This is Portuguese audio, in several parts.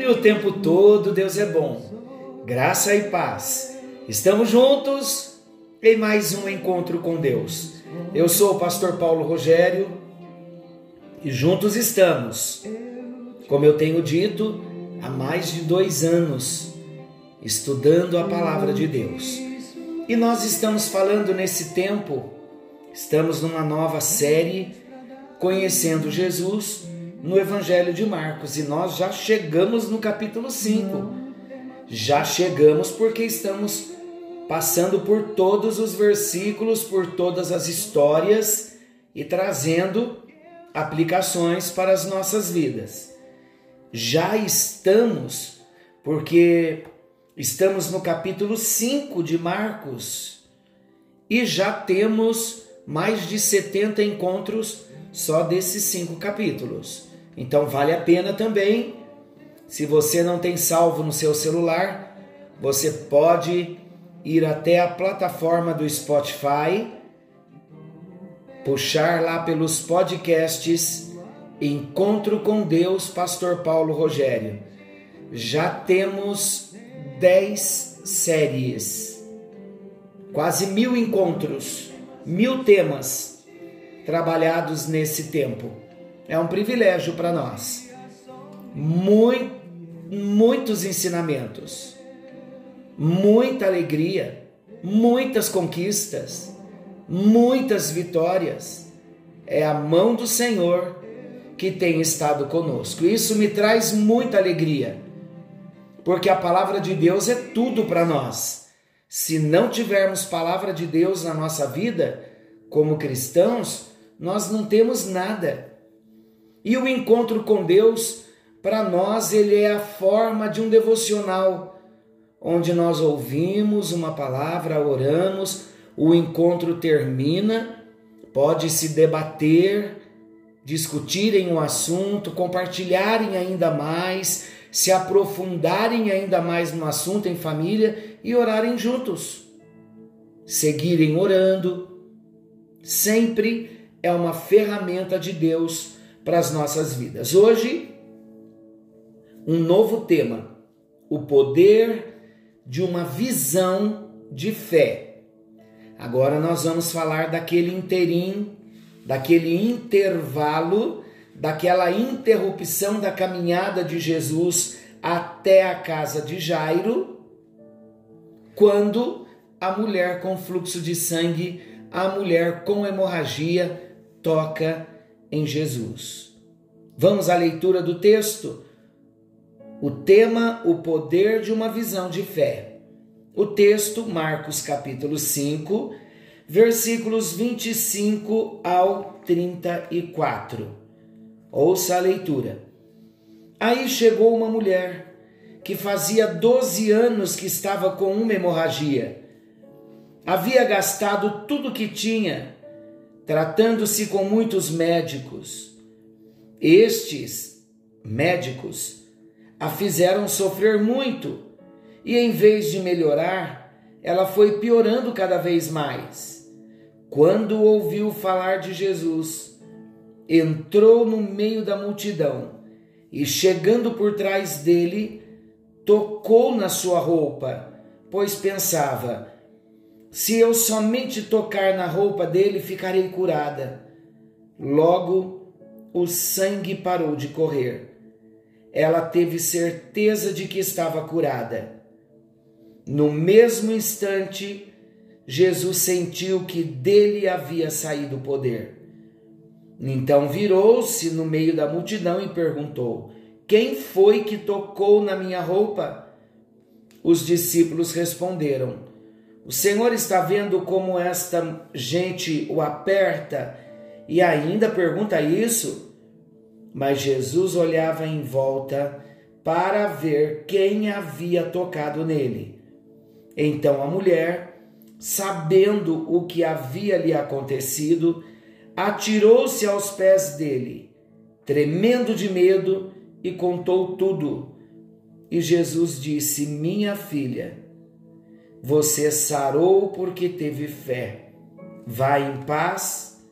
e o tempo todo Deus é bom. Graça e paz. Estamos juntos em mais um encontro com Deus. Eu sou o pastor Paulo Rogério e juntos estamos, como eu tenho dito, há mais de dois anos, estudando a palavra de Deus. E nós estamos falando nesse tempo, estamos numa nova série, Conhecendo Jesus no Evangelho de Marcos e nós já chegamos no capítulo 5. Já chegamos porque estamos passando por todos os versículos, por todas as histórias e trazendo aplicações para as nossas vidas. Já estamos, porque estamos no capítulo 5 de Marcos e já temos mais de 70 encontros só desses cinco capítulos. Então vale a pena também, se você não tem salvo no seu celular, você pode ir até a plataforma do Spotify, puxar lá pelos podcasts Encontro com Deus, Pastor Paulo Rogério. Já temos 10 séries, quase mil encontros, mil temas trabalhados nesse tempo. É um privilégio para nós. Muito, muitos ensinamentos, muita alegria, muitas conquistas, muitas vitórias. É a mão do Senhor que tem estado conosco. Isso me traz muita alegria, porque a palavra de Deus é tudo para nós. Se não tivermos palavra de Deus na nossa vida, como cristãos, nós não temos nada. E o encontro com Deus, para nós, ele é a forma de um devocional, onde nós ouvimos uma palavra, oramos, o encontro termina, pode se debater, discutirem um assunto, compartilharem ainda mais, se aprofundarem ainda mais no assunto em família e orarem juntos. Seguirem orando, sempre é uma ferramenta de Deus para as nossas vidas. Hoje, um novo tema: o poder de uma visão de fé. Agora nós vamos falar daquele interim, daquele intervalo, daquela interrupção da caminhada de Jesus até a casa de Jairo, quando a mulher com fluxo de sangue, a mulher com hemorragia, toca em Jesus. Vamos à leitura do texto? O tema, o poder de uma visão de fé. O texto, Marcos capítulo 5, versículos 25 ao 34. Ouça a leitura. Aí chegou uma mulher que fazia 12 anos que estava com uma hemorragia. Havia gastado tudo que tinha tratando-se com muitos médicos. Estes médicos a fizeram sofrer muito e, em vez de melhorar, ela foi piorando cada vez mais. Quando ouviu falar de Jesus, entrou no meio da multidão e, chegando por trás dele, tocou na sua roupa, pois pensava: se eu somente tocar na roupa dele, ficarei curada. Logo, o sangue parou de correr. Ela teve certeza de que estava curada. No mesmo instante, Jesus sentiu que dele havia saído o poder. Então virou-se no meio da multidão e perguntou: Quem foi que tocou na minha roupa? Os discípulos responderam: o Senhor está vendo como esta gente o aperta e ainda pergunta isso? Mas Jesus olhava em volta para ver quem havia tocado nele. Então a mulher, sabendo o que havia lhe acontecido, atirou-se aos pés dele, tremendo de medo, e contou tudo. E Jesus disse: Minha filha, você sarou porque teve fé. Vai em paz,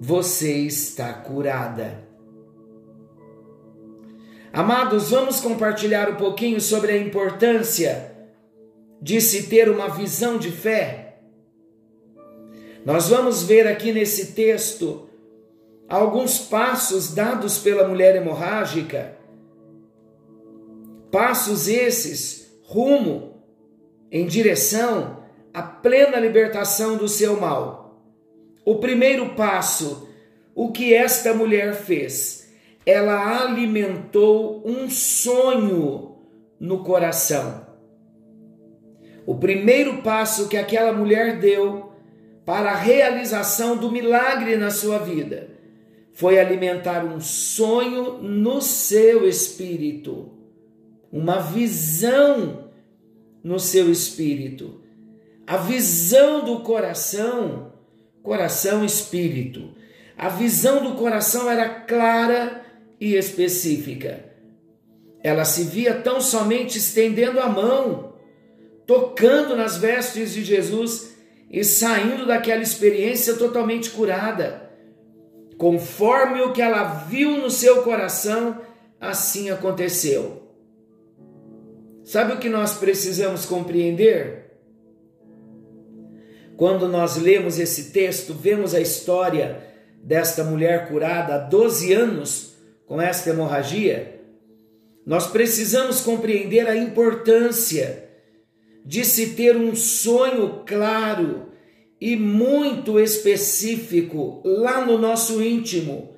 você está curada. Amados, vamos compartilhar um pouquinho sobre a importância de se ter uma visão de fé. Nós vamos ver aqui nesse texto alguns passos dados pela mulher hemorrágica, passos esses rumo em direção à plena libertação do seu mal. O primeiro passo, o que esta mulher fez? Ela alimentou um sonho no coração. O primeiro passo que aquela mulher deu para a realização do milagre na sua vida foi alimentar um sonho no seu espírito, uma visão no seu espírito. A visão do coração, coração espírito. A visão do coração era clara e específica. Ela se via tão somente estendendo a mão, tocando nas vestes de Jesus e saindo daquela experiência totalmente curada. Conforme o que ela viu no seu coração, assim aconteceu. Sabe o que nós precisamos compreender? Quando nós lemos esse texto, vemos a história desta mulher curada há 12 anos com esta hemorragia, nós precisamos compreender a importância de se ter um sonho claro e muito específico lá no nosso íntimo,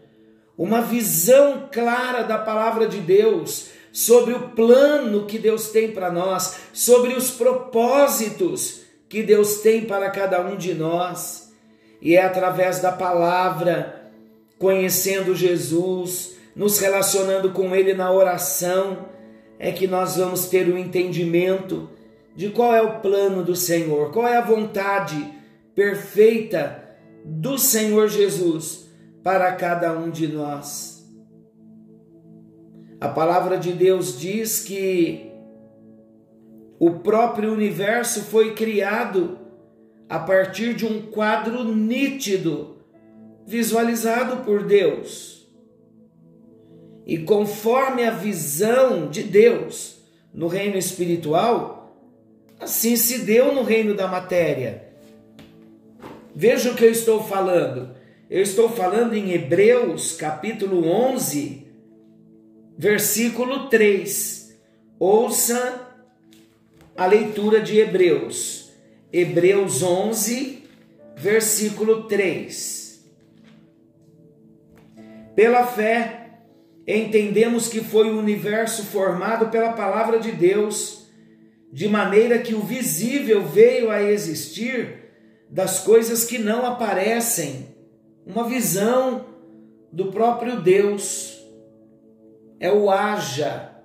uma visão clara da palavra de Deus sobre o plano que Deus tem para nós, sobre os propósitos que Deus tem para cada um de nós. E é através da palavra, conhecendo Jesus, nos relacionando com Ele na oração, é que nós vamos ter o entendimento de qual é o plano do Senhor, qual é a vontade perfeita do Senhor Jesus para cada um de nós. A palavra de Deus diz que o próprio universo foi criado a partir de um quadro nítido, visualizado por Deus. E conforme a visão de Deus no reino espiritual, assim se deu no reino da matéria. Veja o que eu estou falando. Eu estou falando em Hebreus capítulo 11, versículo 3. Ouça a leitura de Hebreus. Hebreus 11, versículo 3. Pela fé, entendemos que foi o universo formado pela palavra de Deus, de maneira que o visível veio a existir das coisas que não aparecem, uma visão do próprio Deus. É o haja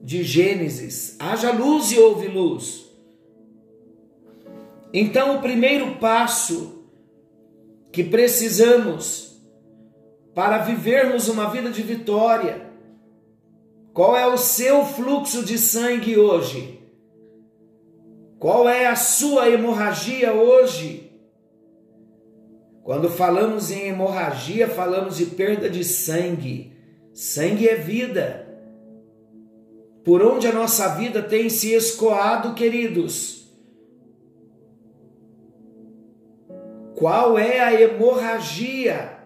de Gênesis: haja luz e houve luz. Então, o primeiro passo que precisamos para vivermos uma vida de vitória, qual é o seu fluxo de sangue hoje? Qual é a sua hemorragia hoje? Quando falamos em hemorragia, falamos de perda de sangue. Sangue é vida. Por onde a nossa vida tem se escoado, queridos? Qual é a hemorragia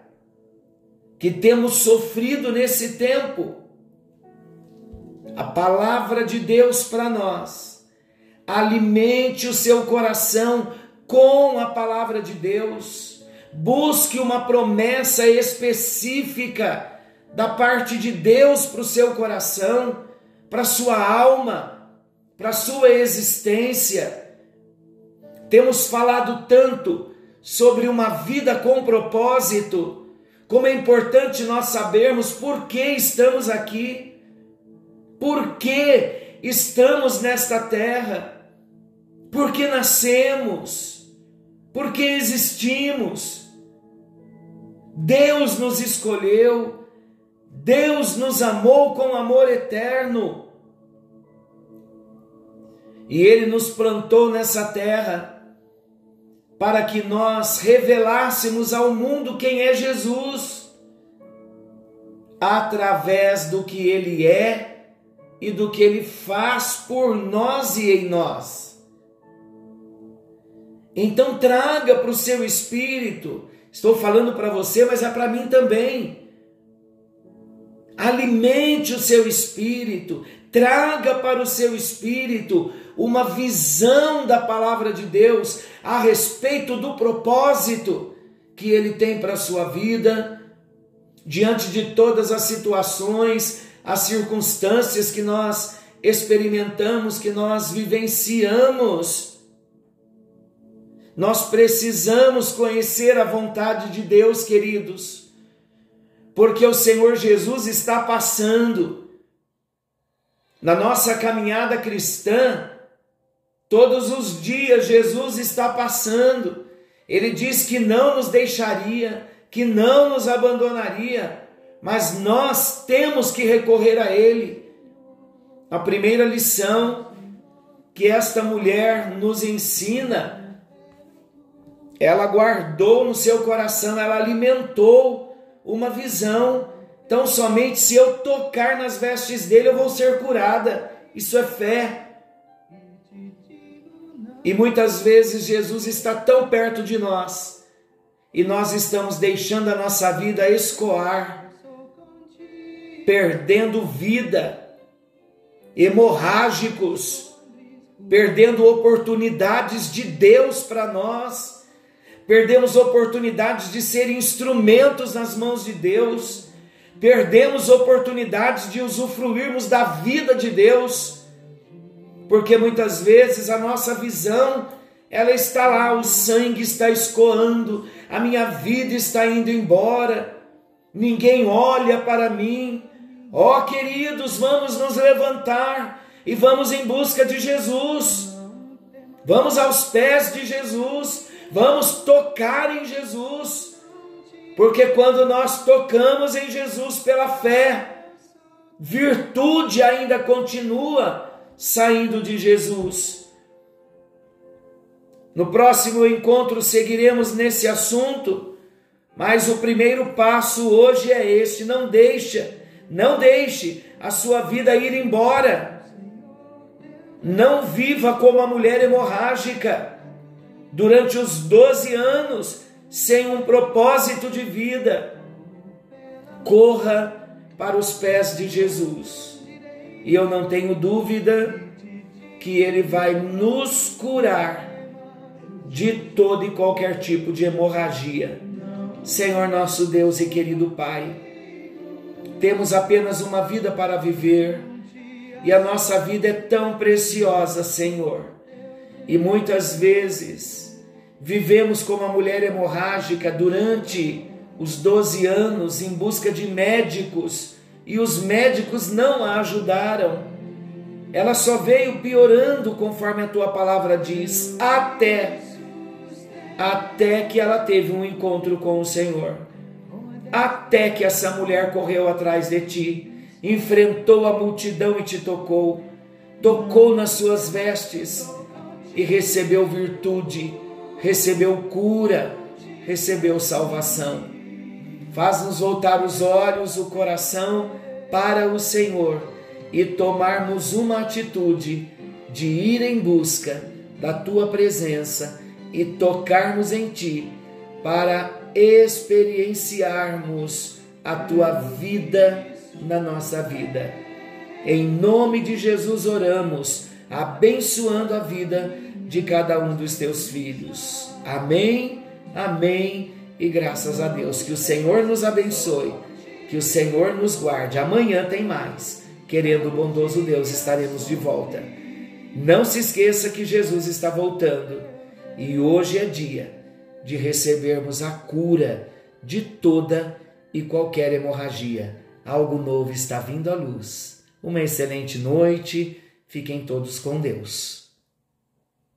que temos sofrido nesse tempo? A palavra de Deus para nós alimente o seu coração com a palavra de Deus, busque uma promessa específica da parte de Deus para o seu coração, para sua alma, para sua existência. Temos falado tanto sobre uma vida com propósito, como é importante nós sabermos por que estamos aqui. Por que estamos nesta terra? Por que nascemos? Por que existimos? Deus nos escolheu, Deus nos amou com amor eterno. E Ele nos plantou nessa terra para que nós revelássemos ao mundo quem é Jesus, através do que Ele é e do que Ele faz por nós e em nós. Então traga para o seu espírito, estou falando para você, mas é para mim também. Alimente o seu espírito, traga para o seu espírito uma visão da palavra de Deus a respeito do propósito que ele tem para a sua vida, diante de todas as situações, as circunstâncias que nós experimentamos, que nós vivenciamos. Nós precisamos conhecer a vontade de Deus, queridos, porque o Senhor Jesus está passando. Na nossa caminhada cristã, Todos os dias Jesus está passando. Ele diz que não nos deixaria, que não nos abandonaria, mas nós temos que recorrer a Ele. A primeira lição que esta mulher nos ensina, ela guardou no seu coração, ela alimentou uma visão. Então, somente se eu tocar nas vestes dele, eu vou ser curada. Isso é fé. E muitas vezes Jesus está tão perto de nós e nós estamos deixando a nossa vida escoar, perdendo vida, hemorrágicos, perdendo oportunidades de Deus para nós, perdemos oportunidades de ser instrumentos nas mãos de Deus, perdemos oportunidades de usufruirmos da vida de Deus porque muitas vezes a nossa visão ela está lá, o sangue está escoando, a minha vida está indo embora, ninguém olha para mim. Ó oh, queridos, vamos nos levantar e vamos em busca de Jesus. Vamos aos pés de Jesus, vamos tocar em Jesus, porque quando nós tocamos em Jesus pela fé, virtude ainda continua saindo de Jesus. No próximo encontro seguiremos nesse assunto, mas o primeiro passo hoje é este: não deixa, não deixe a sua vida ir embora. Não viva como a mulher hemorrágica durante os 12 anos sem um propósito de vida. Corra para os pés de Jesus e eu não tenho dúvida que Ele vai nos curar de todo e qualquer tipo de hemorragia. Senhor nosso Deus e querido Pai, temos apenas uma vida para viver e a nossa vida é tão preciosa, Senhor. E muitas vezes vivemos como a mulher hemorrágica durante os 12 anos em busca de médicos e os médicos não a ajudaram. Ela só veio piorando, conforme a tua palavra diz, até até que ela teve um encontro com o Senhor. Até que essa mulher correu atrás de ti, enfrentou a multidão e te tocou, tocou nas suas vestes e recebeu virtude, recebeu cura, recebeu salvação. Faz-nos voltar os olhos, o coração para o Senhor e tomarmos uma atitude de ir em busca da tua presença e tocarmos em ti para experienciarmos a tua vida na nossa vida. Em nome de Jesus oramos, abençoando a vida de cada um dos teus filhos. Amém, amém e graças a Deus. Que o Senhor nos abençoe, que o Senhor nos guarde. Amanhã tem mais. Querendo o bondoso Deus, estaremos de volta. Não se esqueça que Jesus está voltando e hoje é dia de recebermos a cura de toda e qualquer hemorragia. Algo novo está vindo à luz. Uma excelente noite. Fiquem todos com Deus.